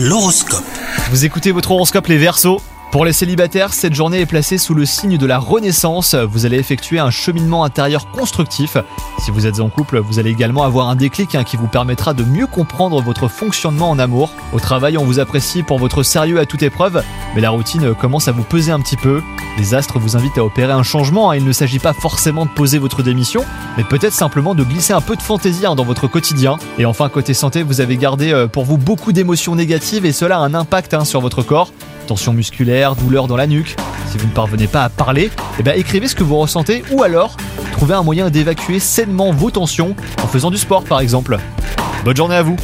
L'horoscope. Vous écoutez votre horoscope les Verseaux pour les célibataires, cette journée est placée sous le signe de la renaissance. Vous allez effectuer un cheminement intérieur constructif. Si vous êtes en couple, vous allez également avoir un déclic hein, qui vous permettra de mieux comprendre votre fonctionnement en amour. Au travail, on vous apprécie pour votre sérieux à toute épreuve, mais la routine commence à vous peser un petit peu. Les astres vous invitent à opérer un changement. Hein. Il ne s'agit pas forcément de poser votre démission, mais peut-être simplement de glisser un peu de fantaisie hein, dans votre quotidien. Et enfin, côté santé, vous avez gardé euh, pour vous beaucoup d'émotions négatives et cela a un impact sur votre corps tension musculaire, douleur dans la nuque. Si vous ne parvenez pas à parler, eh bien écrivez ce que vous ressentez ou alors trouvez un moyen d'évacuer sainement vos tensions en faisant du sport par exemple. Bonne journée à vous